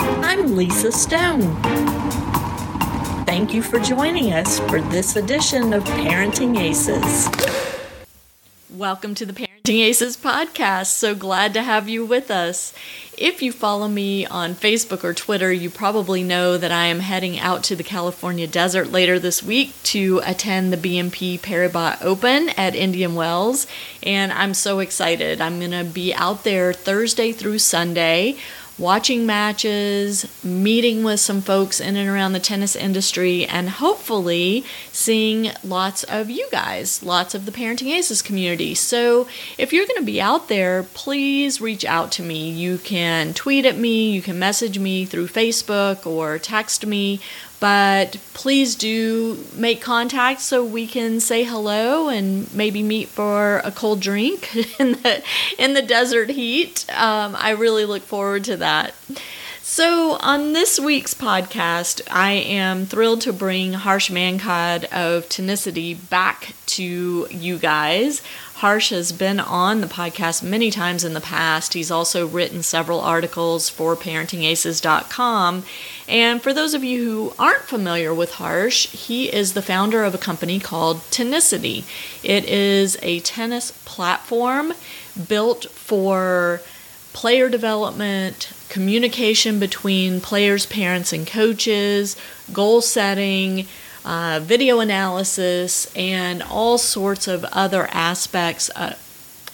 I'm Lisa Stone. Thank you for joining us for this edition of Parenting Aces. Welcome to the Parenting Aces podcast. So glad to have you with us. If you follow me on Facebook or Twitter, you probably know that I am heading out to the California desert later this week to attend the BNP Paribas Open at Indian Wells. And I'm so excited. I'm going to be out there Thursday through Sunday watching matches, meeting with some folks in and around the tennis industry, and hopefully seeing lots of you guys, lots of the Parenting Aces community. So if you're going to be out there, please reach out to me. You can tweet at me, you can message me through Facebook or text me but please do make contact so we can say hello and maybe meet for a cold drink in the in the desert heat. Um, I really look forward to that. So, on this week's podcast, I am thrilled to bring Harsh Mankad of Tenicity back to you guys. Harsh has been on the podcast many times in the past. He's also written several articles for parentingaces.com. And for those of you who aren't familiar with Harsh, he is the founder of a company called Tenicity. It is a tennis platform built for player development, communication between players, parents, and coaches, goal setting, uh, video analysis, and all sorts of other aspects uh,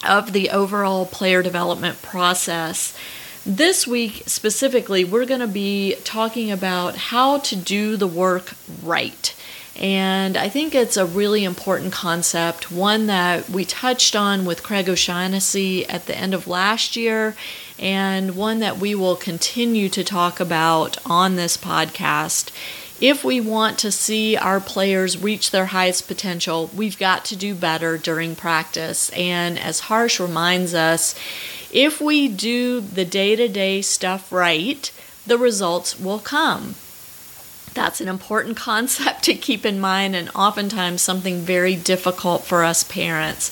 of the overall player development process. This week specifically, we're going to be talking about how to do the work right. And I think it's a really important concept, one that we touched on with Craig O'Shaughnessy at the end of last year, and one that we will continue to talk about on this podcast. If we want to see our players reach their highest potential, we've got to do better during practice. And as Harsh reminds us, if we do the day to day stuff right, the results will come. That's an important concept to keep in mind, and oftentimes something very difficult for us parents.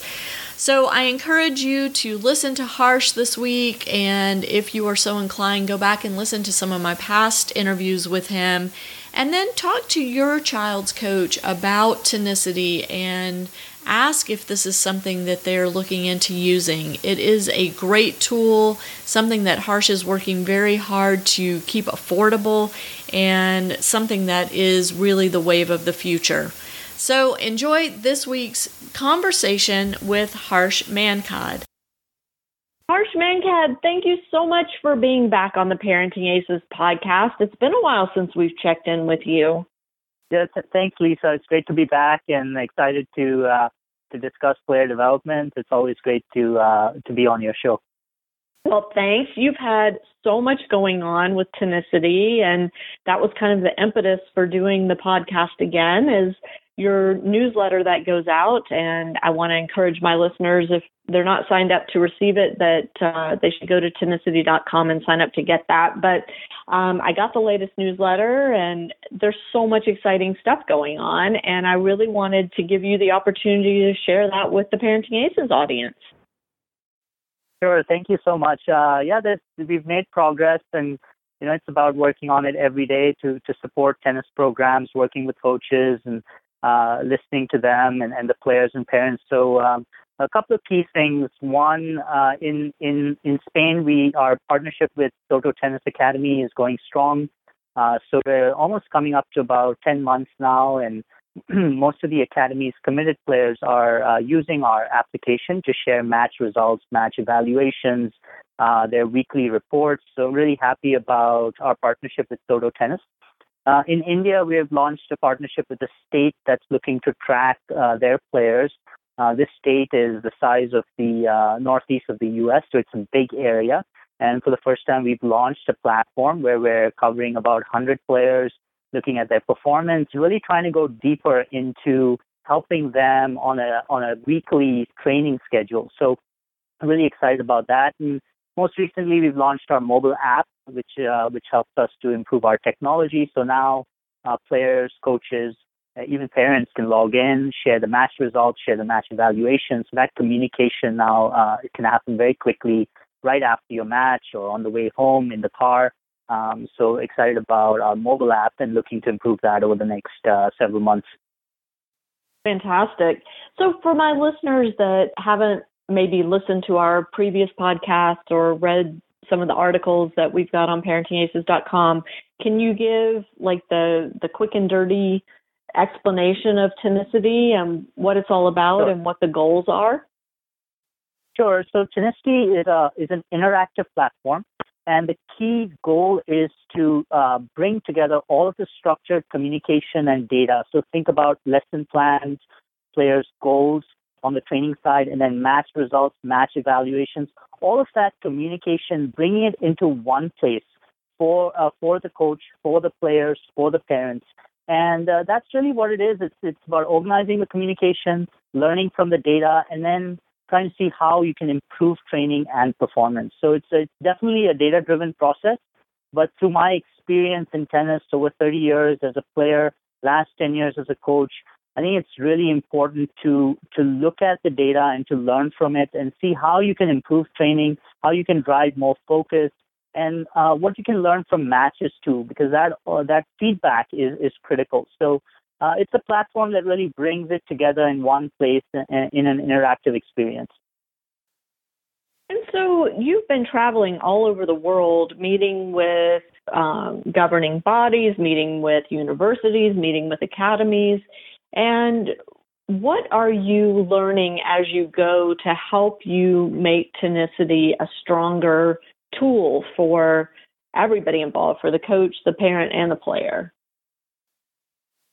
So I encourage you to listen to Harsh this week, and if you are so inclined, go back and listen to some of my past interviews with him, and then talk to your child's coach about tenicity and ask if this is something that they're looking into using. It is a great tool, something that Harsh is working very hard to keep affordable, and something that is really the wave of the future. So enjoy this week's conversation with Harsh Mankad. Harsh Mankad, thank you so much for being back on the Parenting Aces podcast. It's been a while since we've checked in with you. Yes, thanks, Lisa. It's great to be back and excited to uh, to discuss player development. It's always great to uh, to be on your show. Well, thanks. You've had so much going on with Tenicity, and that was kind of the impetus for doing the podcast again. Is your newsletter that goes out, and I want to encourage my listeners if they're not signed up to receive it, that uh, they should go to tenicity.com and sign up to get that. But um, I got the latest newsletter, and there's so much exciting stuff going on, and I really wanted to give you the opportunity to share that with the Parenting Aces audience. Sure, thank you so much. Uh, yeah, we've made progress, and you know it's about working on it every day to to support tennis programs, working with coaches, and uh, listening to them and, and the players and parents. So um, a couple of key things. One, uh, in in in Spain, we our partnership with Soto Tennis Academy is going strong. Uh, so we're almost coming up to about 10 months now, and most of the academy's committed players are uh, using our application to share match results, match evaluations, uh, their weekly reports. So really happy about our partnership with Soto Tennis. Uh, in India, we have launched a partnership with a state that's looking to track uh, their players. Uh, this state is the size of the uh, northeast of the U.S., so it's a big area. And for the first time, we've launched a platform where we're covering about 100 players, looking at their performance, really trying to go deeper into helping them on a on a weekly training schedule. So, I'm really excited about that. And most recently, we've launched our mobile app, which uh, which helps us to improve our technology. So now, uh, players, coaches, uh, even parents can log in, share the match results, share the match evaluations. So that communication now uh, it can happen very quickly, right after your match or on the way home in the car. Um, so excited about our mobile app and looking to improve that over the next uh, several months. Fantastic. So for my listeners that haven't maybe listened to our previous podcast or read some of the articles that we've got on parentingaces.com, can you give like the the quick and dirty explanation of Tenicity and what it's all about sure. and what the goals are? Sure. So Tenicity is a is an interactive platform, and the key goal is to uh, bring together all of the structured communication and data. So think about lesson plans, players' goals on the training side, and then match results, match evaluations. All of that communication, bringing it into one place for uh, for the coach, for the players, for the parents, and uh, that's really what it is. It's, it's about organizing the communication, learning from the data, and then trying to see how you can improve training and performance. So it's, it's definitely a data driven process. But through my experience in tennis over 30 years as a player, last 10 years as a coach, I think it's really important to to look at the data and to learn from it and see how you can improve training, how you can drive more focus, and uh, what you can learn from matches too, because that uh, that feedback is is critical. So uh, it's a platform that really brings it together in one place in an interactive experience. And so you've been traveling all over the world, meeting with um, governing bodies, meeting with universities, meeting with academies. And what are you learning as you go to help you make Tenicity a stronger tool for everybody involved, for the coach, the parent, and the player?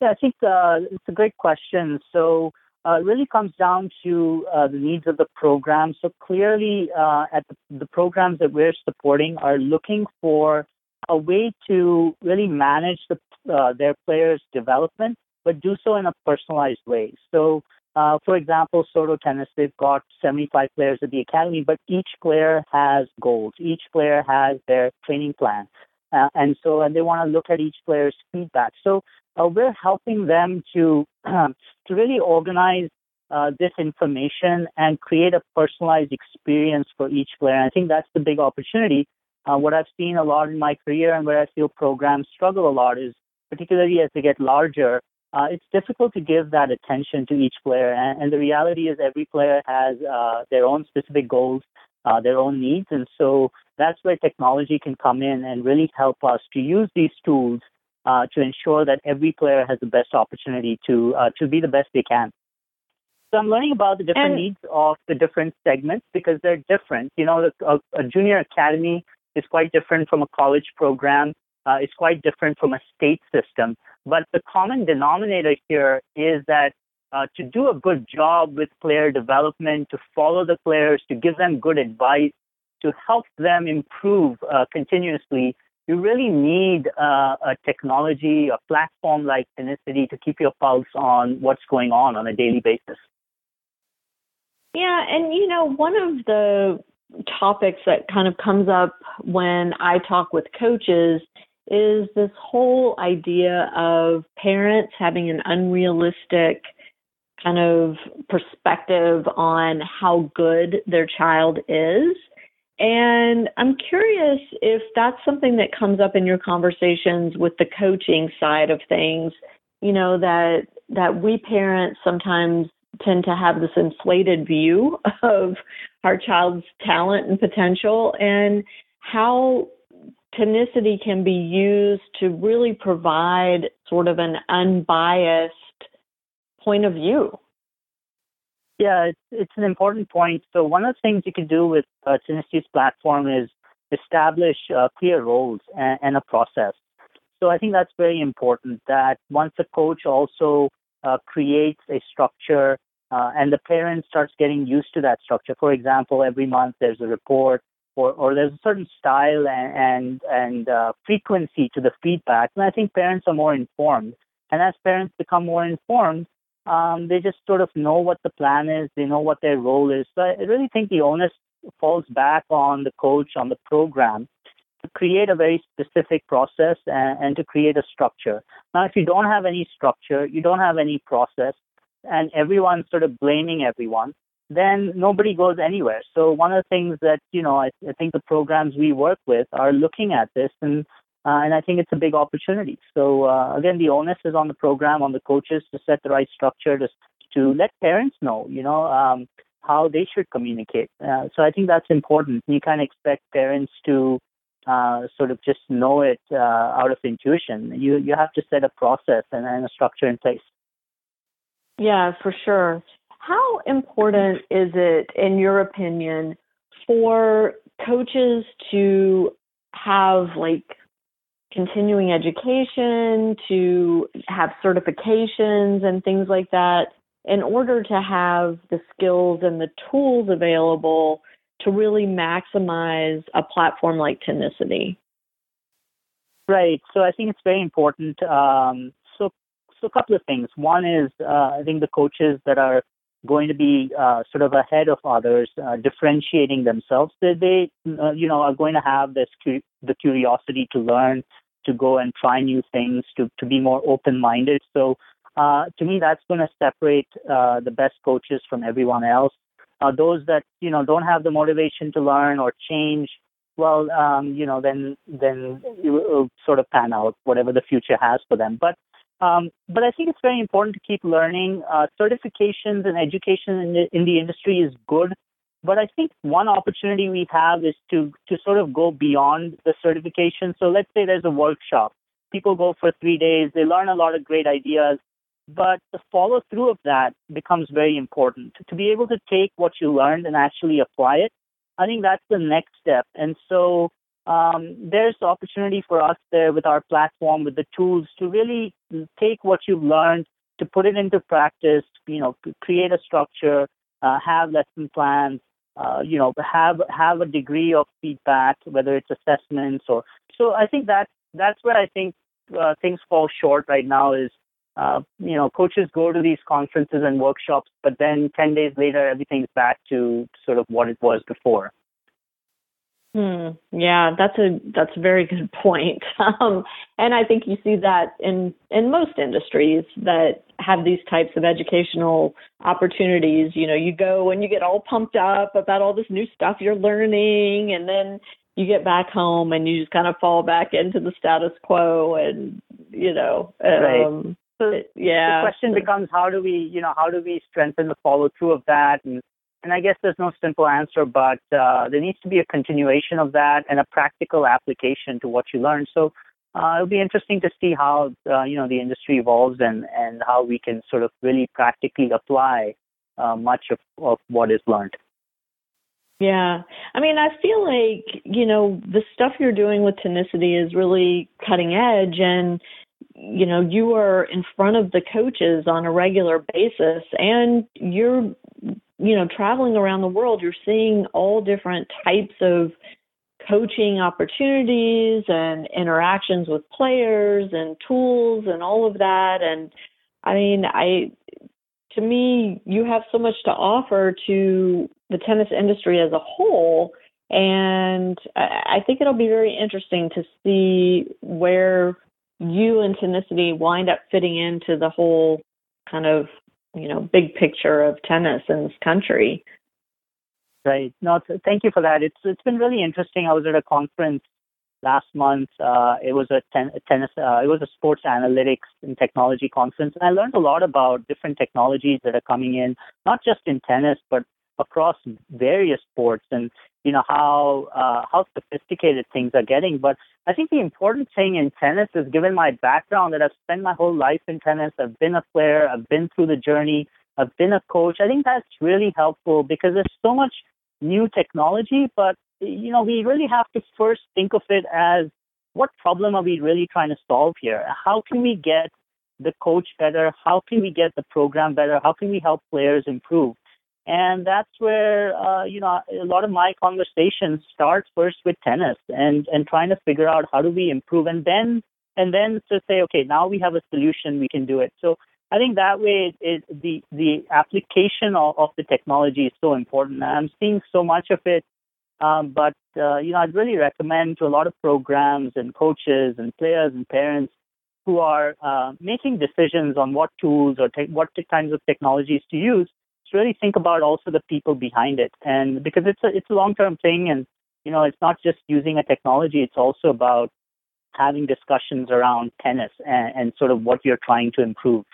Yeah, I think uh, it's a great question. So uh, it really comes down to uh, the needs of the program. So clearly, uh, at the, the, programs that we're supporting are looking for a way to really manage the, uh, their players' development, but do so in a personalized way. So uh, for example, Soto Tennis, they've got 75 players at the academy, but each player has goals. Each player has their training plan. Uh, and so and they want to look at each player's feedback. So uh, we're helping them to, to really organize uh, this information and create a personalized experience for each player. And I think that's the big opportunity. Uh, what I've seen a lot in my career and where I feel programs struggle a lot is particularly as they get larger, uh, it's difficult to give that attention to each player. And, and the reality is, every player has uh, their own specific goals, uh, their own needs. And so that's where technology can come in and really help us to use these tools uh, to ensure that every player has the best opportunity to, uh, to be the best they can. So I'm learning about the different and, needs of the different segments because they're different. You know, a, a junior academy is quite different from a college program. Uh, it's quite different from a state system. But the common denominator here is that uh, to do a good job with player development, to follow the players, to give them good advice, to help them improve uh, continuously, you really need uh, a technology, a platform like Tenicity to keep your pulse on what's going on on a daily basis. Yeah, and you know, one of the topics that kind of comes up when I talk with coaches is this whole idea of parents having an unrealistic kind of perspective on how good their child is. And I'm curious if that's something that comes up in your conversations with the coaching side of things, you know, that that we parents sometimes tend to have this inflated view of our child's talent and potential and how Tenicity can be used to really provide sort of an unbiased point of view. Yeah, it's, it's an important point. So one of the things you can do with uh, platform is establish uh, clear roles and, and, a process. So I think that's very important that once a coach also uh, creates a structure uh, and the parent starts getting used to that structure. For example, every month there's a report or, or there's a certain style and and, and uh, frequency to the feedback. And I think parents are more informed. And as parents become more informed, um, they just sort of know what the plan is. They know what their role is. So I really think the onus falls back on the coach, on the program, to create a very specific process and, and to create a structure. Now, if you don't have any structure, you don't have any process, and everyone's sort of blaming everyone, then nobody goes anywhere. So one of the things that, you know, I, I think the programs we work with are looking at this and Uh, and I think it's a big opportunity. So uh, again, the onus is on the program, on the coaches to set the right structure to to let parents know, you know, um, how they should communicate. Uh, so I think that's important. You can't expect parents to uh, sort of just know it uh, out of intuition. You you have to set a process and, and a structure in place. Yeah, for sure. How important is it, in your opinion, for coaches to have like continuing education, to have certifications and things like that in order to have the skills and the tools available to really maximize a platform like Tenicity? Right. So I think it's very important. Um, so, so a couple of things. One is uh, I think the coaches that are going to be uh, sort of ahead of others, uh, differentiating themselves. They, they uh, you know, are going to have this cu- the curiosity to learn, to go and try new things, to to be more open-minded. So, uh, to me, that's going to separate uh, the best coaches from everyone else. Uh, those that you know don't have the motivation to learn or change, well, um, you know, then then it will sort of pan out whatever the future has for them. But um, but I think it's very important to keep learning. Uh, certifications and education in the, in the industry is good, but I think one opportunity we have is to to sort of go beyond the certification. So let's say there's a workshop. People go for three days. They learn a lot of great ideas, but the follow through of that becomes very important. To be able to take what you learned and actually apply it, I think that's the next step. And so um, there's opportunity for us there with our platform, with the tools to really take what you've learned, to put it into practice, you know, create a structure, uh, have lesson plans, uh, you know, have have a degree of feedback, whether it's assessments or. So I think that that's where I think uh, things fall short right now. Is uh, you know, coaches go to these conferences and workshops, but then 10 days later, everything's back to sort of what it was before. Hmm. Yeah, that's a that's a very good point. Um, and I think you see that in in most industries that have these types of educational opportunities. You know, you go and you get all pumped up about all this new stuff you're learning, and then you get back home and you just kind of fall back into the status quo, and you know, um, right. So yeah. The question becomes how do we, you know, how do we strengthen the follow through of that and and I guess there's no simple answer, but uh, there needs to be a continuation of that and a practical application to what you learn. So uh, it'll be interesting to see how uh, you know the industry evolves and and how we can sort of really practically apply uh, much of, of what is learned. Yeah. I mean, I feel like, you know, the stuff you're doing with Tenicity is really cutting edge and you know, you are in front of the coaches on a regular basis and you're you know, traveling around the world, you're seeing all different types of coaching opportunities and interactions with players and tools and all of that. And I mean, I, to me, you have so much to offer to the tennis industry as a whole. And I think it'll be very interesting to see where you and Tenicity wind up fitting into the whole kind of you know big picture of tennis in this country. Right. No, thank you for that. It's it's been really interesting. I was at a conference last month. Uh, it was a ten, tennis. Uh, it was a sports analytics and technology conference, and I learned a lot about different technologies that are coming in, not just in tennis, but across various sports. And you know how uh, how sophisticated things are getting. But I think the important thing in tennis is, given my background, that I've spent my whole life in tennis. I've been a player. I've been through the journey. I've been a coach. I think that's really helpful because there's so much new technology, but you know we really have to first think of it as what problem are we really trying to solve here? How can we get the coach better? How can we get the program better? How can we help players improve? And that's where, uh, you know, a lot of my conversations start first with tennis and, and trying to figure out how do we improve and then, and then to say, okay, now we have a solution, we can do it. So I think that way it, it, the, the application of, of the technology is so important. I'm seeing so much of it. Um, but, uh, you know, I'd really recommend to a lot of programs and coaches and players and parents who are uh, making decisions on what tools or te- what kinds of technologies to use really think about also the people behind it. And because it's a it's a long term thing, and you know, it's not just using a technology; it's also about having discussions around tennis and, and sort of what you're trying to improve.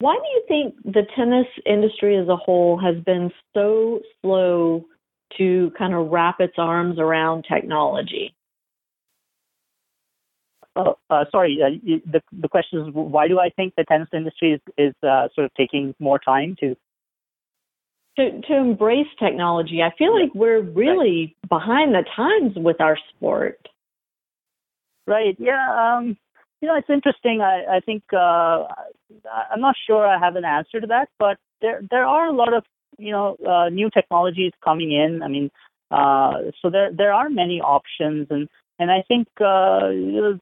Why do you think the tennis industry as a whole has been so slow to kind of wrap its arms around technology? Oh, uh, sorry. Uh, the the question is, why do I think the tennis industry is is uh, sort of taking more time to to to embrace technology? I feel like we're really right. behind the times with our sport. Right. Yeah. Um, you know, it's interesting. I, I think uh, I'm not sure I have an answer to that, but there there are a lot of you know uh, new technologies coming in. I mean, uh, so there there are many options, and and I think uh,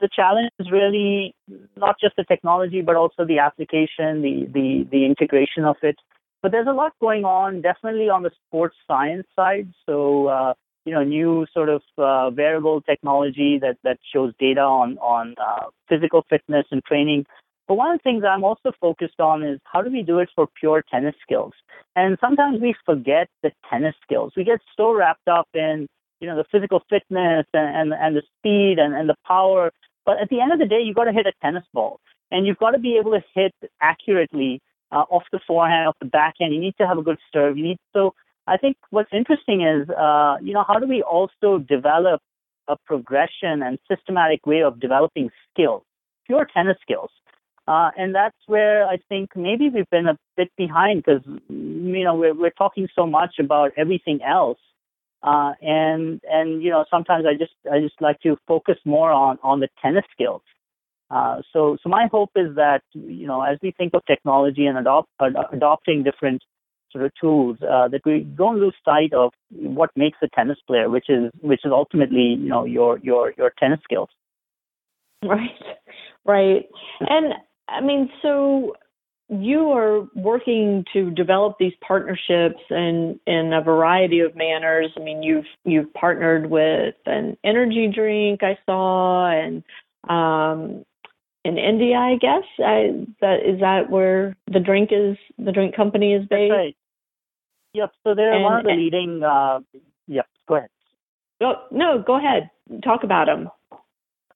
the challenge is really not just the technology, but also the application, the the the integration of it. But there's a lot going on, definitely on the sports science side. So uh, you know, new sort of uh, wearable technology that, that shows data on, on uh, physical fitness and training. But one of the things I'm also focused on is how do we do it for pure tennis skills? And sometimes we forget the tennis skills. We get so wrapped up in, you know, the physical fitness and, and, and the speed and, and the power. But at the end of the day, you've got to hit a tennis ball. And you've got to be able to hit accurately uh, off the forehand, off the backhand. You need to have a good serve. You need so I think what's interesting is, uh, you know, how do we also develop a progression and systematic way of developing skills, pure tennis skills. Uh, and that's where I think maybe we've been a bit behind because, you know, we're, we're talking so much about everything else. Uh, and, and, you know, sometimes I just, I just like to focus more on, on the tennis skills. Uh, so, so my hope is that, you know, as we think of technology and adopt, ad- adopting different sort of tools uh, that we don't lose sight of what makes a tennis player, which is which is ultimately you know your your your tennis skills. Right, right, and I mean so you are working to develop these partnerships in in a variety of manners. I mean, you've you've partnered with an energy drink I saw, and um, in India, I guess. I, that is that where the drink is. The drink company is based. Right. Yep. So they're and, one of the leading. Uh, yep. Go ahead. Oh, no, go ahead. Talk about them.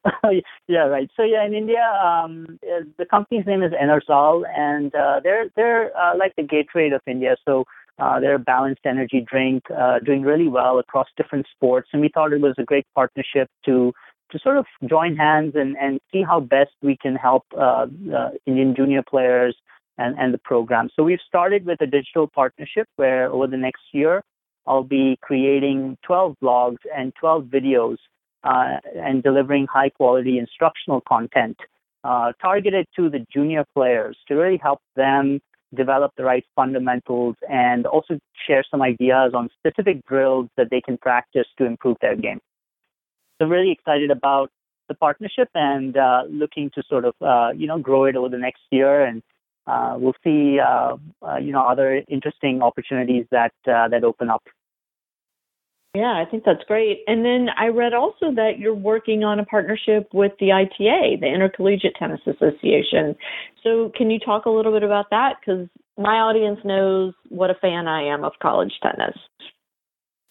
yeah, right. So yeah, in India, um, uh, the company's name is Enerzal, and uh, they're they're uh, like the Gatorade of India. So uh, they're a balanced energy drink, uh, doing really well across different sports. And we thought it was a great partnership to to sort of join hands and and see how best we can help uh, uh, Indian junior players and, and the program. So we've started with a digital partnership where over the next year, I'll be creating 12 blogs and 12 videos uh, and delivering high quality instructional content uh, targeted to the junior players to really help them develop the right fundamentals and also share some ideas on specific drills that they can practice to improve their game. So really excited about the partnership and uh, looking to sort of uh, you know grow it over the next year and uh, we'll see, uh, uh, you know, other interesting opportunities that uh, that open up. Yeah, I think that's great. And then I read also that you're working on a partnership with the ITA, the Intercollegiate Tennis Association. So, can you talk a little bit about that? Because my audience knows what a fan I am of college tennis.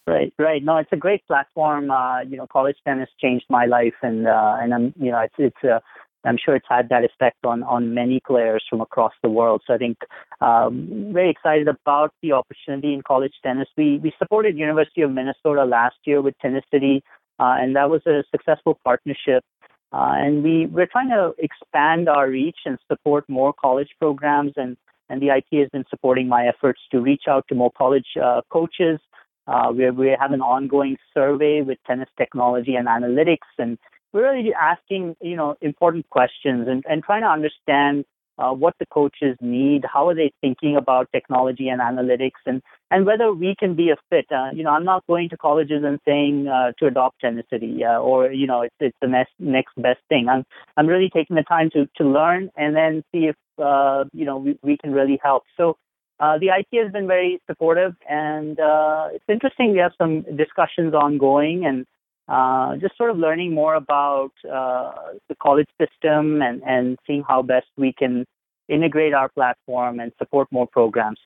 Right, right. No, it's a great platform. Uh, you know, college tennis changed my life, and uh, and I'm, you know, it's it's a I'm sure it's had that effect on on many players from across the world. So I think um, very excited about the opportunity in college tennis. We we supported University of Minnesota last year with Tenicity, uh, and that was a successful partnership. Uh, and we we're trying to expand our reach and support more college programs, and and the ITA has been supporting my efforts to reach out to more college uh, coaches. Uh, we we have an ongoing survey with tennis technology and analytics, and we're really asking, you know, important questions and, and trying to understand uh, what the coaches need, how are they thinking about technology and analytics, and, and whether we can be a fit. Uh, you know, I'm not going to colleges and saying uh, to adopt Tenicity uh, or, you know, it's, it's the next, next best thing. I'm, I'm really taking the time to, to learn and then see if, uh, you know, we, we can really help. So uh, the ITA has been very supportive, and uh, it's interesting. We have some discussions ongoing, and uh, just sort of learning more about uh, the college system and, and seeing how best we can integrate our platform and support more programs.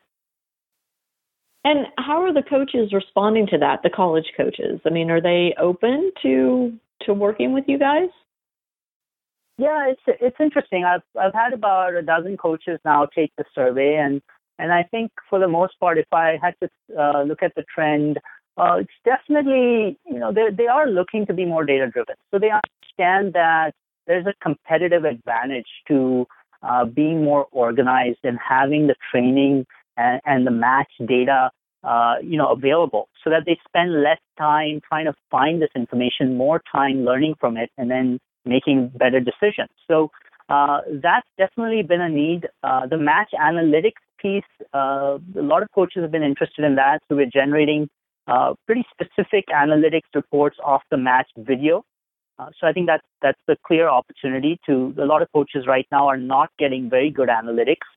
And how are the coaches responding to that, the college coaches? I mean, are they open to to working with you guys? Yeah, it's it's interesting. I've I've had about a dozen coaches now take the survey, and and I think for the most part, if I had to uh, look at the trend, uh, it's definitely you know they are looking to be more data driven. So they understand that there's a competitive advantage to uh, being more organized and having the training and, and the match data uh, you know available, so that they spend less time trying to find this information, more time learning from it, and then making better decisions. So uh, that's definitely been a need. Uh, the match analytics piece, uh, a lot of coaches have been interested in that. So we're generating uh, pretty specific analytics reports off the match video. Uh, so I think that's that's the clear opportunity to a lot of coaches right now are not getting very good analytics.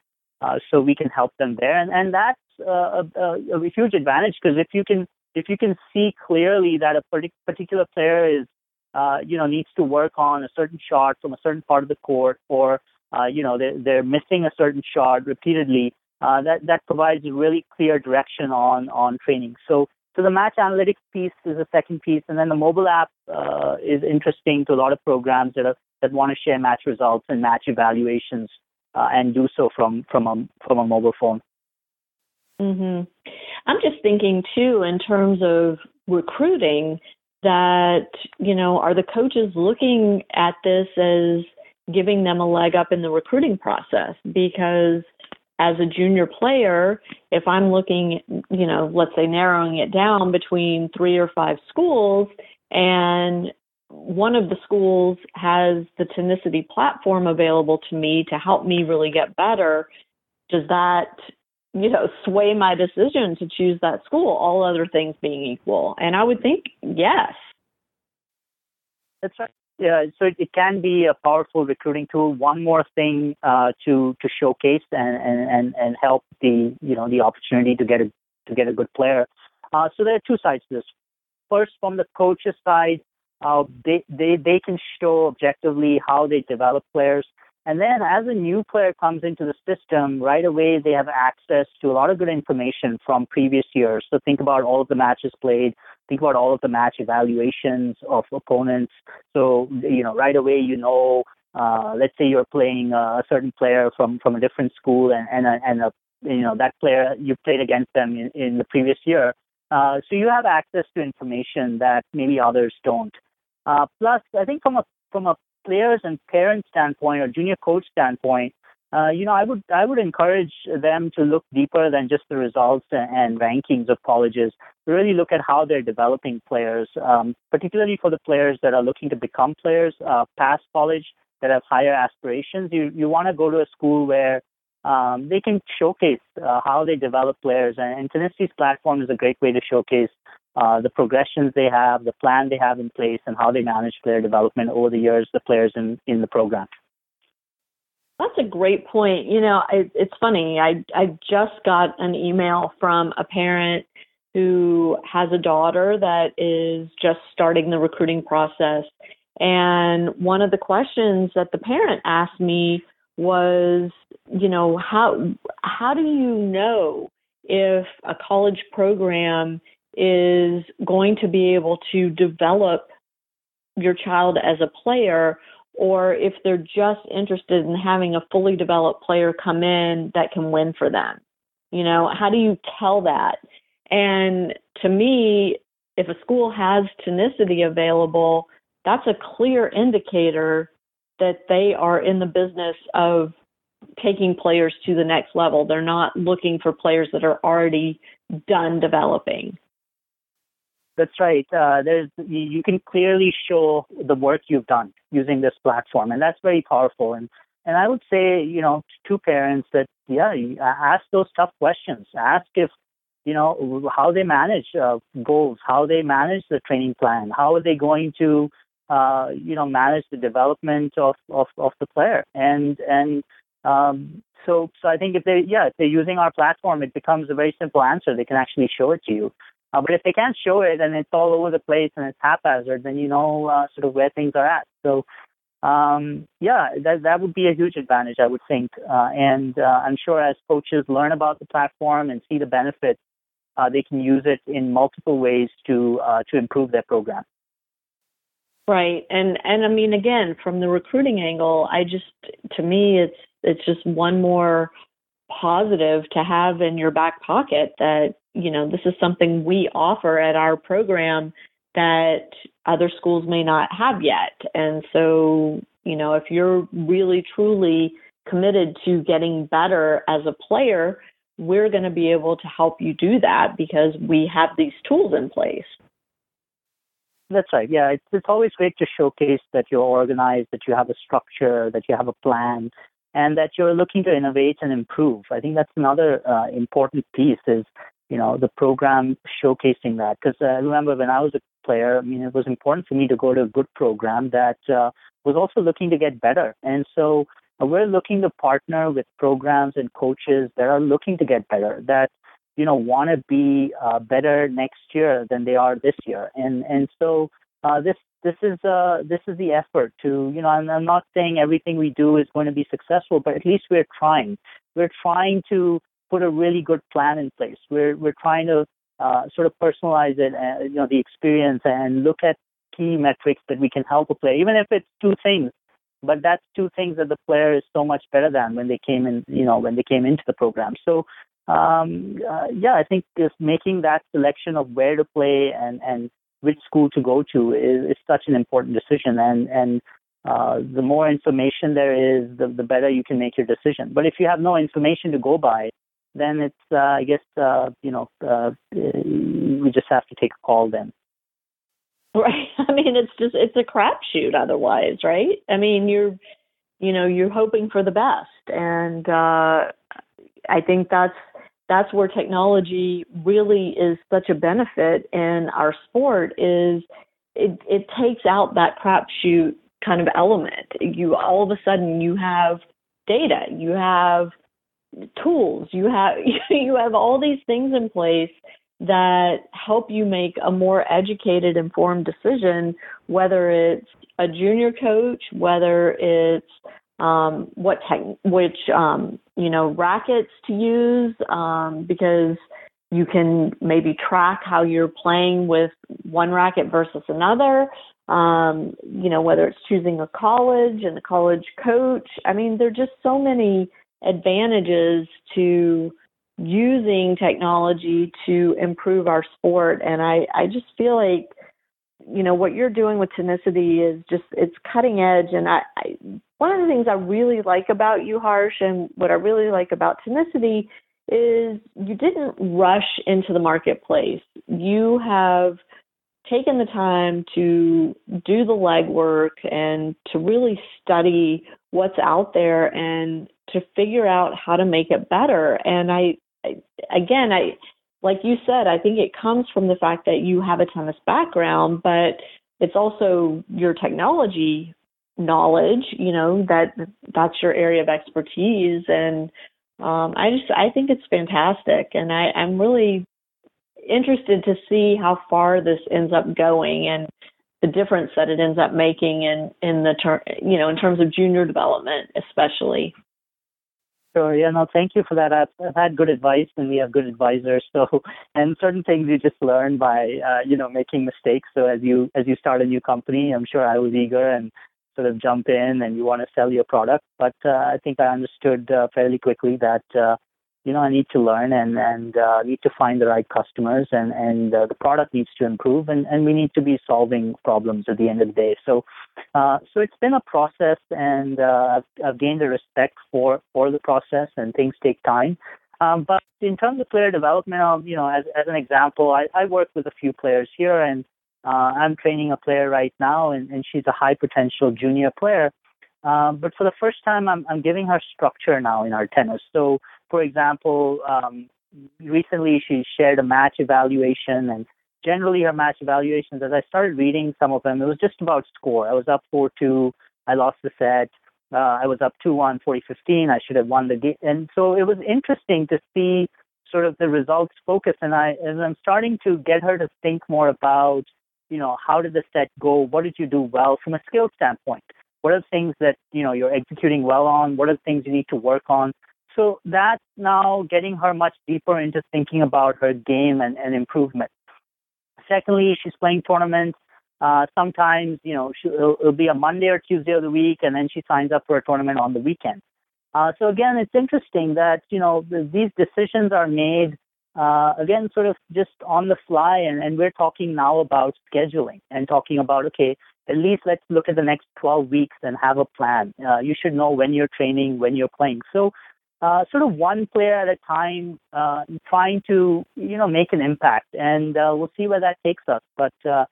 Uh, so we can help them there, and and that's a, a, a huge advantage because if you can if you can see clearly that a particular player is uh, you know, needs to work on a certain shot from a certain part of the court, or uh, you know, they're, they're missing a certain shot repeatedly. Uh, that that provides a really clear direction on on training. So so the match analytics piece is the second piece, and then the mobile app uh, is interesting to a lot of programs that are, that want to share match results and match evaluations, uh, and do so from from a from a mobile phone. Mhm. I'm just thinking too in terms of recruiting that, you know, are the coaches looking at this as giving them a leg up in the recruiting process? Because as a junior player, if I'm looking, you know, let's say narrowing it down between three or five schools, and one of the schools has the Tenicity platform available to me to help me really get better, does that you know, sway my decision to choose that school, all other things being equal? And I would think yes. That's right. Yeah, so it, it can be a powerful recruiting tool. One more thing uh, to to showcase and, and, and help the you know the opportunity to get a to get a good player. Uh, so there are two sides to this. First, from the coaches side, uh, they, they they can show objectively how they develop players. And then as a new player comes into the system, right away they have access to a lot of good information from previous years. So think about all of the matches played, think about all of the match evaluations of opponents. So, you know, right away you know, uh, let's say you're playing a certain player from, from a different school and, and, a, and a, you know, that player you played against them in, in the previous year. Uh, so you have access to information that maybe others don't. Uh, plus, I think from a from a players and parent standpoint or junior coach standpoint, uh, you know, I would I would encourage them to look deeper than just the results and, rankings of colleges. Really look at how they're developing players, um, particularly for the players that are looking to become players uh, past college that have higher aspirations. You you want to go to a school where um, they can showcase uh, how they develop players, and, and Tenicity's platform is a great way to showcase uh, the progressions they have, the plan they have in place, and how they manage player development over the years, the players in, in the program. That's a great point. You know, it's funny. I I just got an email from a parent who has a daughter that is just starting the recruiting process, and one of the questions that the parent asked me was, you know, how how do you know if a college program is going to be able to develop your child as a player or if they're just interested in having a fully developed player come in that can win for them. You know, how do you tell that? And to me, if a school has tenicity available, that's a clear indicator that they are in the business of taking players to the next level. They're not looking for players that are already done developing. That's right. Uh, there's you can clearly show the work you've done using this platform, and that's very powerful. And and I would say, you know, to parents that yeah, ask those tough questions. Ask if you know how they manage uh, goals, how they manage the training plan, how are they going to uh, you know manage the development of, of of the player, and and um, so so I think if they yeah if they're using our platform, it becomes a very simple answer. They can actually show it to you. Uh, but if they can't show it and it's all over the place and it's haphazard, then you know uh, sort of where things are at. So, um, yeah, that that would be a huge advantage, I would think. Uh, and uh, I'm sure as coaches learn about the platform and see the benefits, uh, they can use it in multiple ways to uh, to improve their program. Right. And and I mean again, from the recruiting angle, I just to me it's it's just one more positive to have in your back pocket that, you know, this is something we offer at our program that other schools may not have yet. And so, you know, if you're really truly committed to getting better as a player, we're going to be able to help you do that because we have these tools in place. That's right. Yeah, it's it's always great to showcase that you're organized, that you have a structure, that you have a plan, and that you're looking to innovate and improve. I think that's another uh, important piece is you know the program showcasing that. Because uh, I remember when I was a player, I mean it was important for me to go to a good program that uh, was also looking to get better, and so uh, we're looking to partner with programs and coaches that are looking to get better, that you know want to be uh, better next year than they are this year, and and so uh, this this is uh, this is the effort to you know I'm, I'm not saying everything we do is going to be successful, but at least we're trying. We're trying to put a really good plan in place. We're we're trying to uh, sort of personalize it, uh, you know, the experience and look at key metrics that we can help a player, even if it's two things but that's two things that the player is so much better than when they came in you know when they came into the program so um, uh, yeah i think just making that selection of where to play and and which school to go to is, is such an important decision and and uh, the more information there is the, the better you can make your decision but if you have no information to go by then it's uh, i guess uh, you know uh, we just have to take a call then Right. I mean, it's just it's a crapshoot otherwise, right? I mean, you're you know you're hoping for the best, and uh, I think that's that's where technology really is such a benefit in our sport. Is it it takes out that crapshoot kind of element. You all of a sudden you have data, you have tools, you have you have all these things in place that help you make a more educated, informed decision, whether it's a junior coach, whether it's um, what tech, which um, you know rackets to use, um, because you can maybe track how you're playing with one racket versus another. Um, you know whether it's choosing a college and a college coach. I mean, there are just so many advantages to using technology to improve our sport. And I, I just feel like, you know, what you're doing with Tenicity is just, it's cutting edge. And I, I one of the things I really like about you, Harsh, and what I really like about Tenicity is you didn't rush into the marketplace. You have taken the time to do the legwork and to really study what's out there and to figure out how to make it better. And I, again, I like you said, I think it comes from the fact that you have a tennis background, but it's also your technology knowledge. You know that that's your area of expertise, and um, I just I think it's fantastic, and I, I'm really interested to see how far this ends up going and the difference that it ends up making in in the term you know in terms of junior development especially Sure. Yeah. No. Thank you for that. I've, I've had good advice, and we have good advisors. So, and certain things you just learn by, uh, you know, making mistakes. So as you as you start a new company, I'm sure I was eager and sort of jump in, and you want to sell your product. But uh, I think I understood uh, fairly quickly that uh, you know, I need to learn and and uh, need to find the right customers, and and uh, the product needs to improve, and and we need to be solving problems at the end of the day. So, uh, so it's been a process, and uh, I've, I've gained a respect for for the process, and things take time. Um, but in terms of player development, um, you know, as as an example, I, I work with a few players here, and uh, I'm training a player right now, and, and she's a high potential junior player. Um, but for the first time, I'm, I'm giving her structure now in our tennis. So for example, um, recently she shared a match evaluation and generally her match evaluations, as I started reading some of them, it was just about score. I was up 4-2. I lost the set. Uh, I was up 2-1, 40-15. I should have won the game. And so it was interesting to see sort of the results focus. And I, as I'm starting to get her to think more about, you know, how did the set go? What did you do well from a skill standpoint? What are the things that, you know, you're executing well on? What are the things you need to work on? So that's now getting her much deeper into thinking about her game and, and improvement. Secondly, she's playing tournaments. Uh, sometimes, you know, it'll, it'll, be a Monday or Tuesday of the week, and then she signs up for a tournament on the weekend. Uh, so again, it's interesting that you know these decisions are made uh, again, sort of just on the fly, and, and we're talking now about scheduling and talking about okay, at least let's look at the next 12 weeks and have a plan. Uh, you should know when you're training, when you're playing. So, uh, sort of one player at a time, uh, trying to you know make an impact, and uh, we'll see where that takes us. But uh,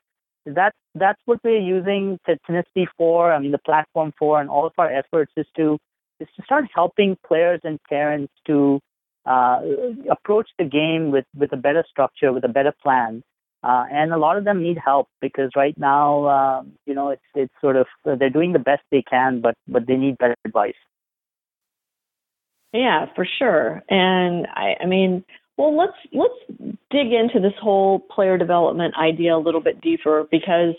that's that's what we're using Tenicity for. I mean, the platform for, and all of our efforts is to is to start helping players and parents to uh, approach the game with, with a better structure, with a better plan. Uh, and a lot of them need help because right now, uh, you know, it's it's sort of they're doing the best they can, but but they need better advice. Yeah, for sure. And I, I mean, well, let's let's dig into this whole player development idea a little bit deeper because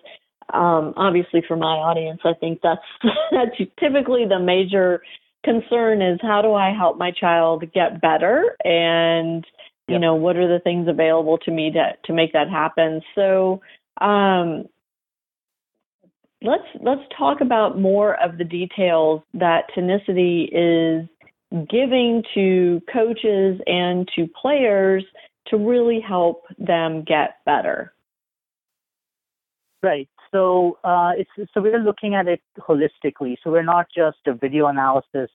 um, obviously for my audience, I think that's that's typically the major concern is how do I help my child get better and you yep. know what are the things available to me to to make that happen so um, let's let's talk about more of the details that Tenicity is giving to coaches and to players to really help them get better right so uh, it's so we're looking at it holistically. So we're not just a video analysis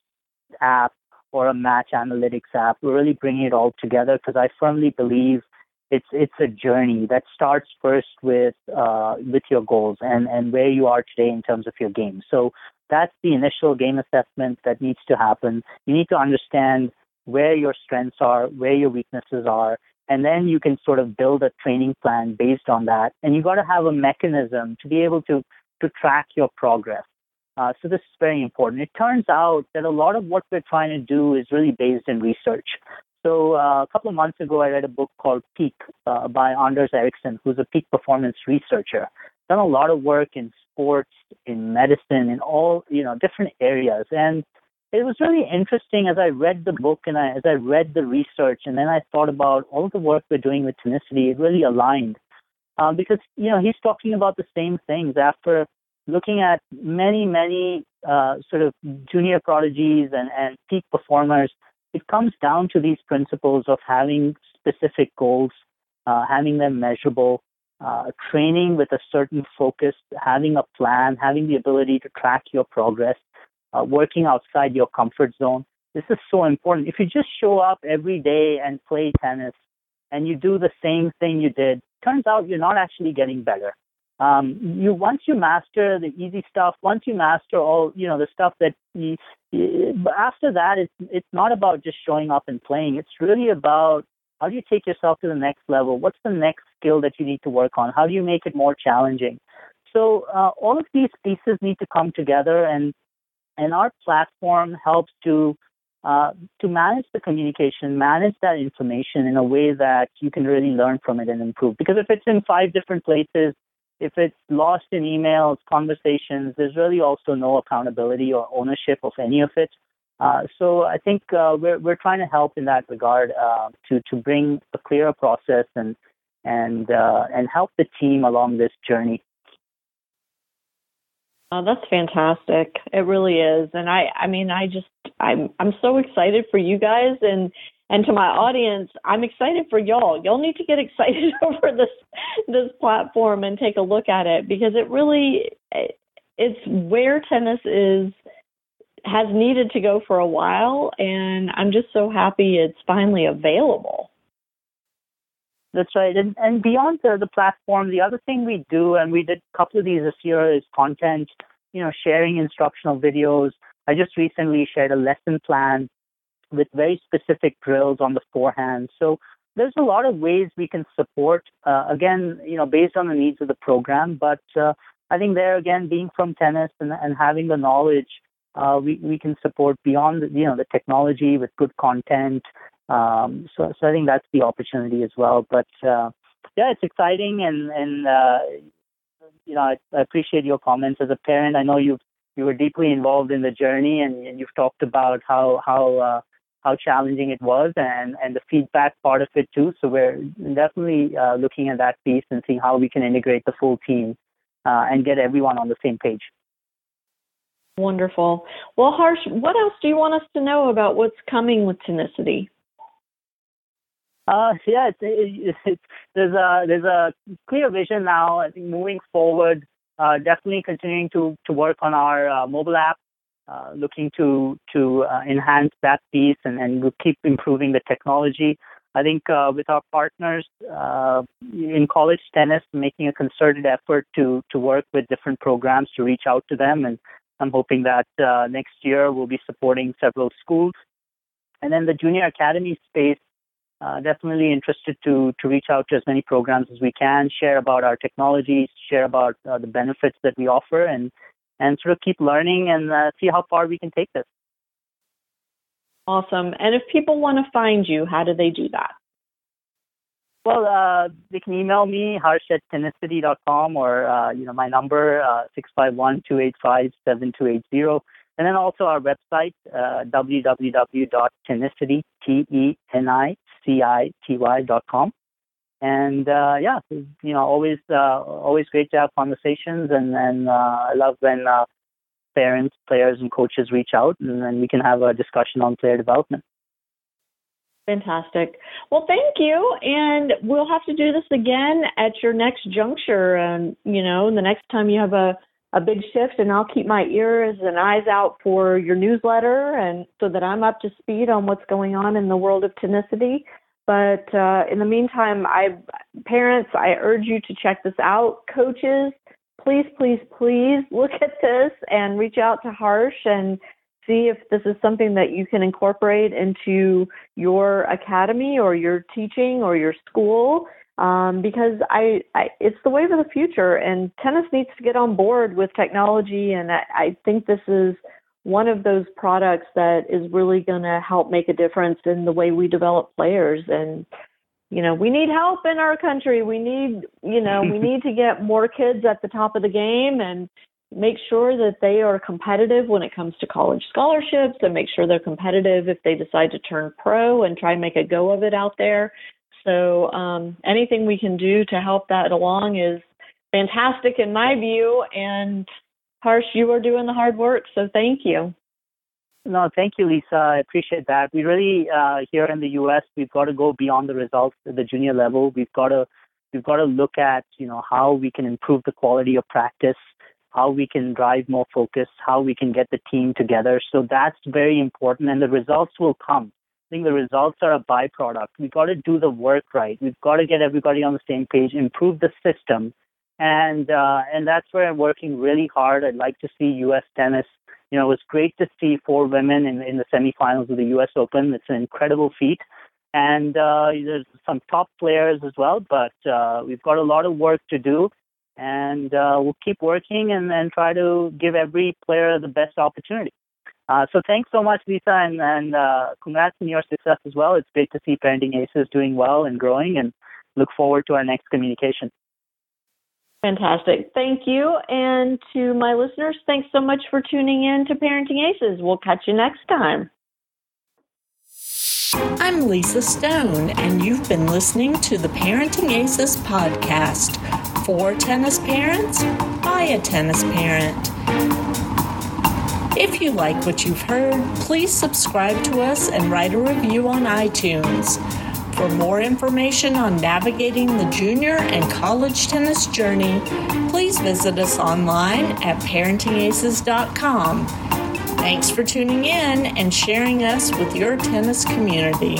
app or a match analytics app. We're really bringing it all together because I firmly believe it's it's a journey that starts first with uh, with your goals and and where you are today in terms of your game. So that's the initial game assessment that needs to happen. You need to understand where your strengths are, where your weaknesses are, and then you can sort of build a training plan based on that. And you got to have a mechanism to be able to to track your progress. Uh, so this is very important. It turns out that a lot of what we're trying to do is really based in research. So uh, a couple of months ago, I read a book called Peak uh, by Anders Ericsson, who's a peak performance researcher. Done a lot of work in sports, in medicine, in all you know different areas, and it was really interesting as I read the book and I, as I read the research, and then I thought about all the work we're doing with Tenicity. It really aligned uh, because you know he's talking about the same things after looking at many, many uh, sort of junior prodigies and, and peak performers. It comes down to these principles of having specific goals, uh, having them measurable, uh, training with a certain focus, having a plan, having the ability to track your progress, uh, working outside your comfort zone. This is so important. If you just show up every day and play tennis and you do the same thing you did, turns out you're not actually getting better. Um, you once you master the easy stuff, once you master all you know the stuff that you, after that it's it's not about just showing up and playing. It's really about how do you take yourself to the next level? What's the next skill that you need to work on? How do you make it more challenging? So uh, all of these pieces need to come together, and and our platform helps to uh, to manage the communication, manage that information in a way that you can really learn from it and improve. Because if it's in five different places, if it's lost in emails, conversations, there's really also no accountability or ownership of any of it. Uh, so I think uh, we're we're trying to help in that regard uh, to to bring a clearer process and and uh, and help the team along this journey. Oh, that's fantastic. It really is. And I I mean I just I'm I'm so excited for you guys and and to my audience, I'm excited for y'all. Y'all need to get excited over this this platform and take a look at it because it really it's where tennis is has needed to go for a while and I'm just so happy it's finally available. That's right. And, and beyond the, the platform, the other thing we do, and we did a couple of these this year, is content, you know, sharing instructional videos. I just recently shared a lesson plan with very specific drills on the forehand. So there's a lot of ways we can support, uh, again, you know, based on the needs of the program. But uh, I think there, again, being from tennis and, and having the knowledge, uh, we, we can support beyond, you know, the technology with good content, um, so, so I think that's the opportunity as well. But uh, yeah, it's exciting, and and uh, you know, I, I appreciate your comments as a parent. I know you've you were deeply involved in the journey, and, and you've talked about how how uh, how challenging it was, and and the feedback part of it too. So we're definitely uh, looking at that piece and seeing how we can integrate the full team uh, and get everyone on the same page. Wonderful. Well, Harsh, what else do you want us to know about what's coming with Tenicity? Uh, yeah, it's, it's, it's, there's a there's a clear vision now. I think moving forward, uh, definitely continuing to to work on our uh, mobile app, uh, looking to to uh, enhance that piece and and we'll keep improving the technology. I think uh, with our partners uh, in college tennis, making a concerted effort to to work with different programs to reach out to them, and I'm hoping that uh, next year we'll be supporting several schools. And then the junior academy space, definitely interested to to reach out to as many programs as we can, share about our technologies, share about the benefits that we offer, and and sort of keep learning and uh, see how far we can take this. Awesome. And if people want to find you, how do they do that? Well, uh, they can email me, harsh at tenicity.com, or, uh, you know, my number, uh, 651-285-7280. And then also our website, uh, T-E-N-I-C-I-T-Y.com. And, uh, yeah, you know, always, uh, always great to have conversations. And, and uh, I love when uh, parents, players, and coaches reach out, and then we can have a discussion on player development. Fantastic. Well, thank you. And we'll have to do this again at your next juncture. And, you know, the next time you have a, a big shift, and I'll keep my ears and eyes out for your newsletter and so that I'm up to speed on what's going on in the world of tenicity. But uh, in the meantime, I parents, I urge you to check this out. Coaches, please, please, please look at this and reach out to Harsh and see if this is something that you can incorporate into your academy or your teaching or your school. Um, because I, I, it's the wave of the future, and tennis needs to get on board with technology. And I, I think this is one of those products that is really going to help make a difference in the way we develop players. And you know, we need help in our country. We need, you know, we need to get more kids at the top of the game and make sure that they are competitive when it comes to college scholarships and make sure they're competitive if they decide to turn pro and try and make a go of it out there. So, um, anything we can do to help that along is fantastic in my view. And Harsh, you are doing the hard work. So, thank you. No, thank you, Lisa. I appreciate that. We really uh, here in the U.S. we've got to go beyond the results at the junior level. We've got to we've got to look at you know how we can improve the quality of practice, how we can drive more focus, how we can get the team together. So that's very important, and the results will come. I think the results are a byproduct. We've got to do the work right. We've got to get everybody on the same page, improve the system, and uh, and that's where I'm working really hard. I'd like to see U.S. tennis you know, it was great to see four women in, in the semifinals of the U.S. Open. It's an incredible feat. And uh, there's some top players as well, but uh, we've got a lot of work to do. And uh, we'll keep working and, and try to give every player the best opportunity. Uh, so thanks so much, Lisa, and, and uh, congrats on your success as well. It's great to see Parenting Aces doing well and growing, and look forward to our next communication. Fantastic. Thank you. And to my listeners, thanks so much for tuning in to Parenting Aces. We'll catch you next time. I'm Lisa Stone, and you've been listening to the Parenting Aces podcast for tennis parents by a tennis parent. If you like what you've heard, please subscribe to us and write a review on iTunes. For more information on navigating the junior and college tennis journey, please visit us online at parentingaces.com. Thanks for tuning in and sharing us with your tennis community.